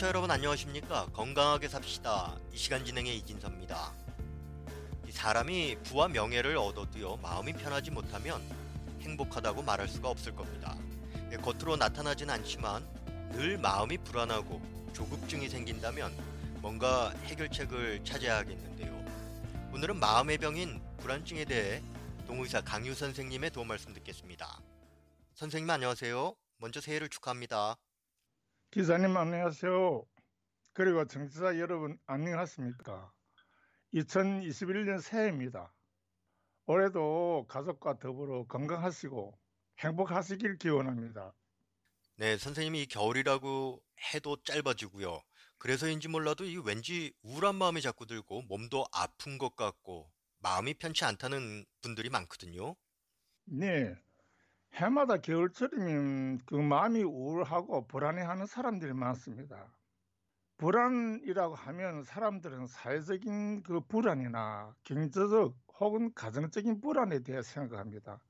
청취자 여러분 안녕하십니까? 건강하게 삽시다. 이 시간 진행의 이진섭입니다. 이 사람이 부와 명예를 얻어도요 마음이 편하지 못하면 행복하다고 말할 수가 없을 겁니다. 예, 겉으로 나타나진 않지만 늘 마음이 불안하고 조급증이 생긴다면 뭔가 해결책을 찾아야겠는데요. 오늘은 마음의 병인 불안증에 대해 동의사 강유 선생님의 도움 말씀 듣겠습니다. 선생님 안녕하세요. 먼저 새해를 축하합니다. 기사님 안녕하세요. 그리고 정치자 여러분 안녕하십니까? 2021년 새해입니다. 올해도 가족과 더불어 건강하시고 행복하시길 기원합니다. 네, 선생님이 이 겨울이라고 해도 짧아지고요. 그래서인지 몰라도 이 왠지 우울한 마음이 자꾸 들고 몸도 아픈 것 같고 마음이 편치 않다는 분들이 많거든요. 네. 해마다 겨울철이면 그 마음이 우울하고 불안해하는 사람들이 많습니다. 불안이라고 하면 사람들은 사회적인 그 불안이나 경제적 혹은 가정적인 불안에 대해 생각합니다.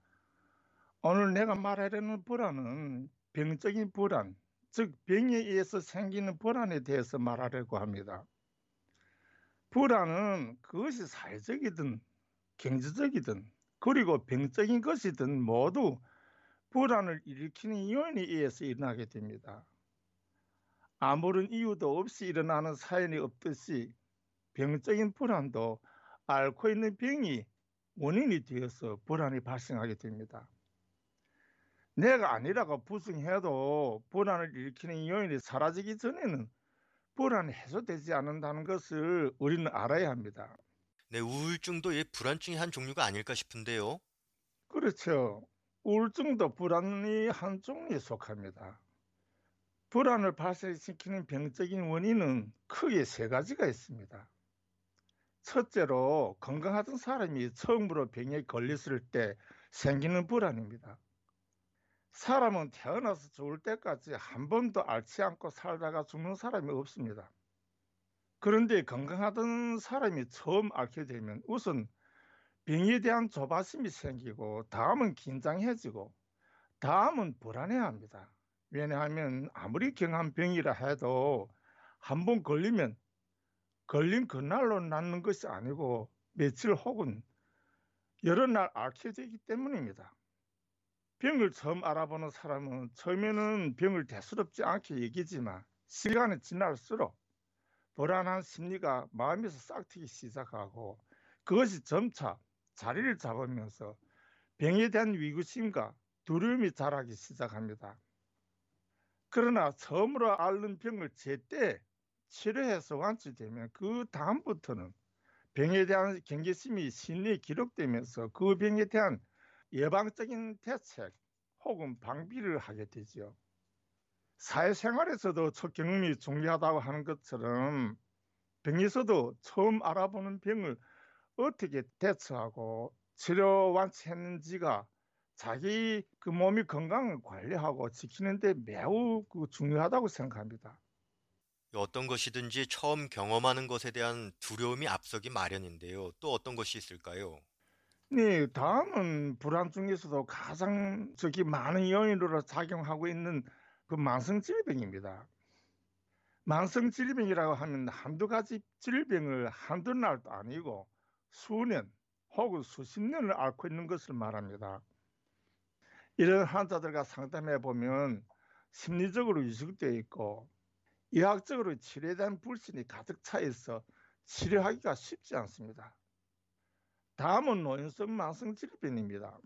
오늘 내가 말하려는 불안은 병적인 불안, 즉 병에 의해서 생기는 불안에 대해서 말하려고 합니다. 불안은 그것이 사회적이든 경제적이든 그리고 병적인 것이든 모두 불안을 일으키는 요인에 의해서 일어나게 됩니다. 아무런 이유도 없이 일어나는 사연이 없듯이 병적인 불안도 앓고 있는 병이 원인이 되어서 불안이 발생하게 됩니다. 내가 아니라고 부정해도 불안을 일으키는 요인이 사라지기 전에는 불안이 해소되지 않는다는 것을 우리는 알아야 합니다. 네, 우울증도 이 불안증의 한 종류가 아닐까 싶은데요. 그렇죠. 우울증도 불안의 한 종류에 속합니다. 불안을 발생시키는 병적인 원인은 크게 세 가지가 있습니다. 첫째로 건강하던 사람이 처음으로 병에 걸렸을 때 생기는 불안입니다. 사람은 태어나서 죽을 때까지 한 번도 앓지 않고 살다가 죽는 사람이 없습니다. 그런데 건강하던 사람이 처음 앓게 되면 우선 병에 대한 조바심이 생기고 다음은 긴장해지고 다음은 불안해합니다. 왜냐하면 아무리 경한 병이라 해도 한 번 걸리면 걸린 그날로 낫는 것이 아니고 며칠 혹은 여러 날 앓게 되기 때문입니다. 병을 처음 알아보는 사람은 처음에는 병을 대수롭지 않게 여기지만 시간이 지날수록 불안한 심리가 마음에서 싹트기 시작하고 그것이 점차 자리를 잡으면서 병에 대한 위구심과 두려움이 자라기 시작합니다. 그러나 처음으로 앓는 병을 제때 치료해서 완치되면 그 다음부터는 병에 대한 경계심이 심리에 기록되면서 그 병에 대한 예방적인 대책 혹은 방비를 하게 되죠. 사회생활에서도 첫 경험이 중요하다고 하는 것처럼 병에서도 처음 알아보는 병을 어떻게 대처하고 치료 완치했는지가 자기 그 몸의 건강을 관리하고 지키는데 매우 그 중요하다고 생각합니다. 어떤 것이든지 처음 경험하는 것에 대한 두려움이 앞서기 마련인데요. 또 어떤 것이 있을까요? 네, 다음은 불안 중에서도 가장 저기 많은 요인으로 작용하고 있는 그 만성 질병입니다. 만성 질병이라고 하면 한두 가지 질병을 한두 날도 아니고 수년 혹은 수십 년을 앓고 있는 것을 말합니다. 이런 환자들과 상담해 보면 심리적으로 위축되어 있고 의학적으로 치료에 대한 불신이 가득 차 있어 치료하기가 쉽지 않습니다. 다음은 노인성 만성 질병입니다.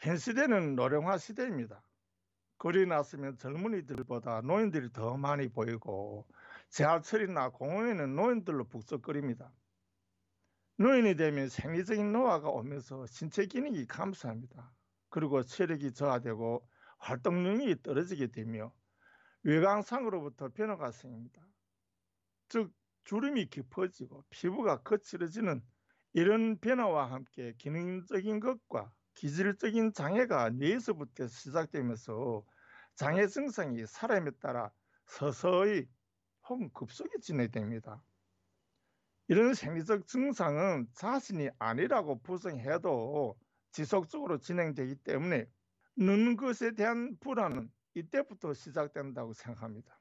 현 시대는 노령화 시대입니다. 거리 나서면 젊은이들보다 노인들이 더 많이 보이고 지하철이나 공원에는 노인들로 북적거립니다. 노인이 되면 생리적인 노화가 오면서 신체 기능이 감소합니다. 그리고 체력이 저하되고 활동력이 떨어지게 되며 외관상으로부터 변화가 생깁니다. 즉 주름이 깊어지고 피부가 거칠어지는 이런 변화와 함께 기능적인 것과 기질적인 장애가 뇌에서부터 시작되면서 장애 증상이 사람에 따라 서서히 혹은 급속히 진행됩니다. 이런 생리적 증상은 자신이 아니라고 부정해도 지속적으로 진행되기 때문에 늙는 것에 대한 불안은 이때부터 시작된다고 생각합니다.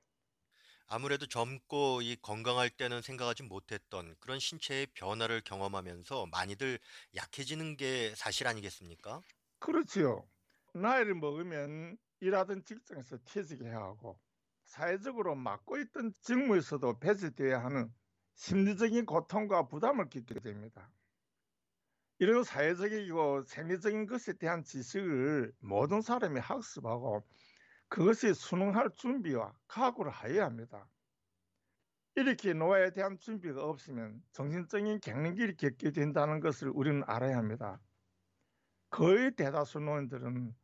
아무래도 젊고 이 건강할 때는 생각하지 못했던 그런 신체의 변화를 경험하면서 많이들 약해지는 게 사실 아니겠습니까? 그렇지요. 나이를 먹으면 일하던 직장에서 퇴직해야 하고 사회적으로 맡고 있던 직무에서도 배제되어야 하는 심리적인 고통과 부담을 겪게 됩니다. 이런 사회적이고 생리적인 것에 대한 지식을 모든 사람이 학습하고 그것이 수능할 준비와 각오를 하여야 합니다. 이렇게 노화에 대한 준비가 없으면 정신적인 갱년기를 겪게 된다는 것을 우리는 알아야 합니다. 거의 대다수 노인들은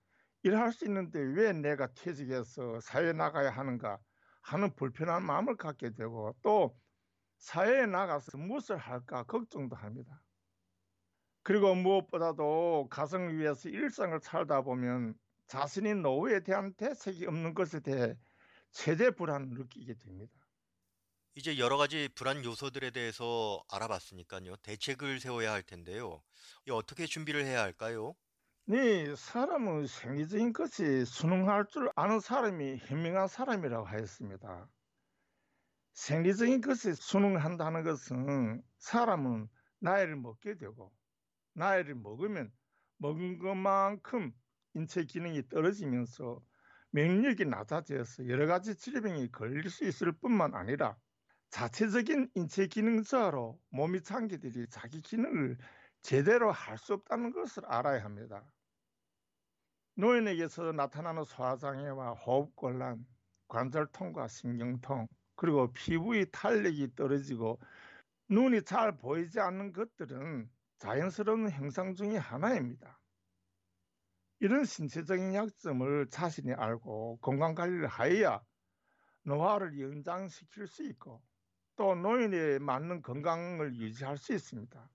일할 수 있는데 왜 내가 퇴직해서 사회에 나가야 하는가 하는 불편한 마음을 갖게 되고 또 사회에 나가서 무엇을 할까 걱정도 합니다. 그리고 무엇보다도 가정을 위해서 일상을 살다 보면 자신이 노후에 대한 대책이 없는 것에 대해 최대 불안을 느끼게 됩니다. 이제 여러 가지 불안 요소들에 대해서 알아봤으니까요. 대책을 세워야 할 텐데요. 이 어떻게 준비를 해야 할까요? 네, 사람은 생리적인 것이 순응할 줄 아는 사람이 현명한 사람이라고 하였습니다. 생리적인 것에 순응한다는 것은 사람은 나이를 먹게 되고 나이를 먹으면 먹은 것만큼 인체 기능이 떨어지면서 면역력이 낮아져서 여러 가지 질병이 걸릴 수 있을 뿐만 아니라 자체적인 인체 기능 저하로 몸이 장기들이 자기 기능을 제대로 할 수 없다는 것을 알아야 합니다. 노인에게서 나타나는 소화장애와 호흡곤란, 관절통과 신경통, 그리고 피부의 탄력이 떨어지고 눈이 잘 보이지 않는 것들은 자연스러운 현상 중의 하나입니다. 이런 신체적인 약점을 자신이 알고 건강 관리를 하여야 노화를 연장시킬 수 있고 또 노인에 맞는 건강을 유지할 수 있습니다.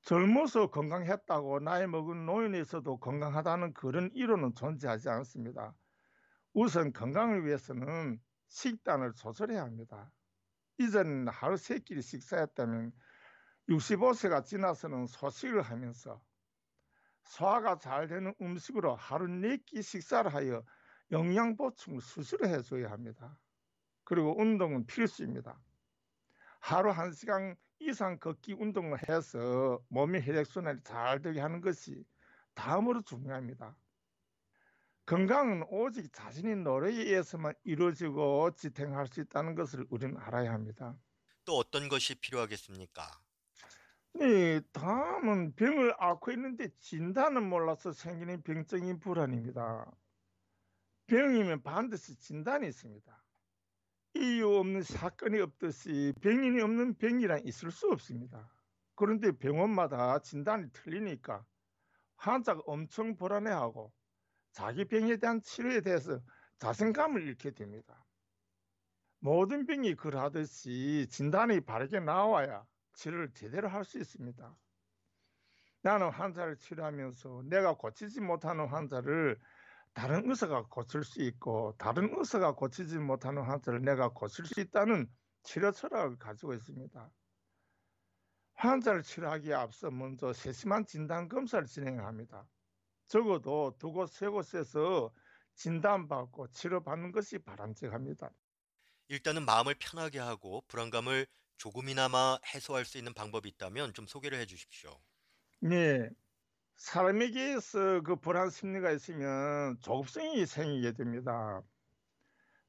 젊어서 건강했다고 나이 먹은 노인에서도 건강하다는 그런 이론은 존재하지 않습니다. 우선 건강을 위해서는 식단을 조절해야 합니다. 이전 하루 세 끼를 식사했다면 65세가 지나서는 소식을 하면서 소화가 잘 되는 음식으로 하루 네 끼 식사를 하여 영양 보충을 수시로 해줘야 합니다. 그리고 운동은 필수입니다. 하루 한 시간 이상 걷기 운동을 해서 몸의 혈액순환이 잘 되게 하는 것이 다음으로 중요합니다. 건강은 오직 자신의 노력에 의해서만 이루어지고 지탱할 수 있다는 것을 우리는 알아야 합니다. 또 어떤 것이 필요하겠습니까? 네, 다음은 병을 앓고 있는데 진단을 몰라서 생기는 병적인 불안입니다. 병이면 반드시 진단이 있습니다. 이유 없는 사건이 없듯이 병인이 없는 병이란 있을 수 없습니다. 그런데 병원마다 진단이 틀리니까 환자가 엄청 불안해하고 자기 병에 대한 치료에 대해서 자신감을 잃게 됩니다. 모든 병이 그러하듯이 진단이 바르게 나와야 치료를 제대로 할 수 있습니다. 나는 환자를 치료하면서 내가 고치지 못하는 환자를 다른 의사가 고칠 수 있고 다른 의사가 고치지 못하는 환자를 내가 고칠 수 있다는 치료 철학을 가지고 있습니다. 환자를 치료하기에 앞서 먼저 세심한 진단 검사를 진행합니다. 적어도 두 곳, 세 곳에서 진단받고 치료받는 것이 바람직합니다. 일단은 마음을 편하게 하고 불안감을 조금이나마 해소할 수 있는 방법이 있다면 좀 소개를 해 주십시오. 네. 사람에게서 그 불안 심리가 있으면 조급성이 생기게 됩니다.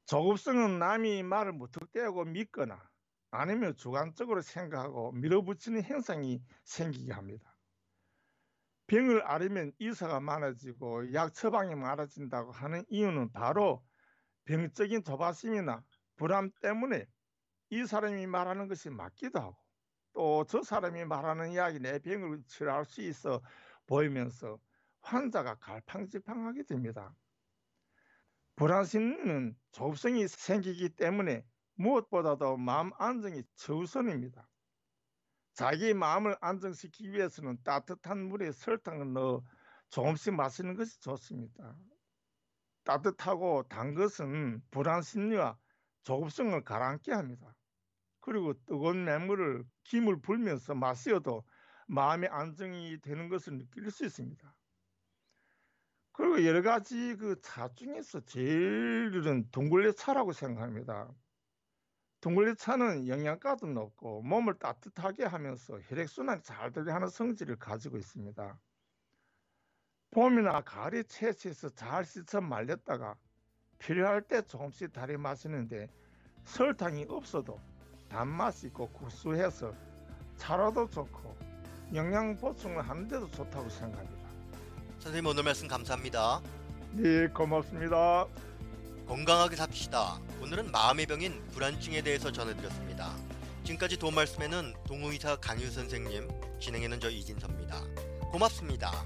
조급성은 남이 말을 무턱대고 믿거나 아니면 주관적으로 생각하고 밀어붙이는 현상이 생기게 합니다. 병을 앓으면 의사가 많아지고 약 처방이 많아진다고 하는 이유는 바로 병적인 조바심이나 불안 때문에 이 사람이 말하는 것이 맞기도 하고 또 저 사람이 말하는 이야기 내 병을 치료할 수 있어 보이면서 환자가 갈팡질팡하게 됩니다. 불안심은 조성이 생기기 때문에 무엇보다도 마음 안정이 최우선입니다. 자기 마음을 안정시키기 위해서는 따뜻한 물에 설탕을 넣어 조금씩 마시는 것이 좋습니다. 따뜻하고 단 것은 불안 심리와 조급성을 가라앉게 합니다. 그리고 뜨거운 맹물을 김을 불면서 마시어도 마음의 안정이 되는 것을 느낄 수 있습니다. 그리고 여러 가지 그 차 중에서 제일은 둥글레 차라고 생각합니다. 둥글레 차는 영양가도 높고 몸을 따뜻하게 하면서 혈액순환이 잘 되게 하는 성질을 가지고 있습니다. 봄이나 가을에 채취해서 잘 씻어 말렸다가 필요할 때 조금씩 달여 마시는데 설탕이 없어도 단맛이 있고 구수해서 차로도 좋고 영양 보충을 하는데도 좋다고 생각합니다. 선생님 오늘 말씀 감사합니다. 네, 고맙습니다. 건강하게 삽시다. 오늘은 마음의 병인 불안증에 대해서 전해드렸습니다. 지금까지 도움 말씀에는 동의사 강유 선생님, 진행에는 저 이진섭입니다. 고맙습니다.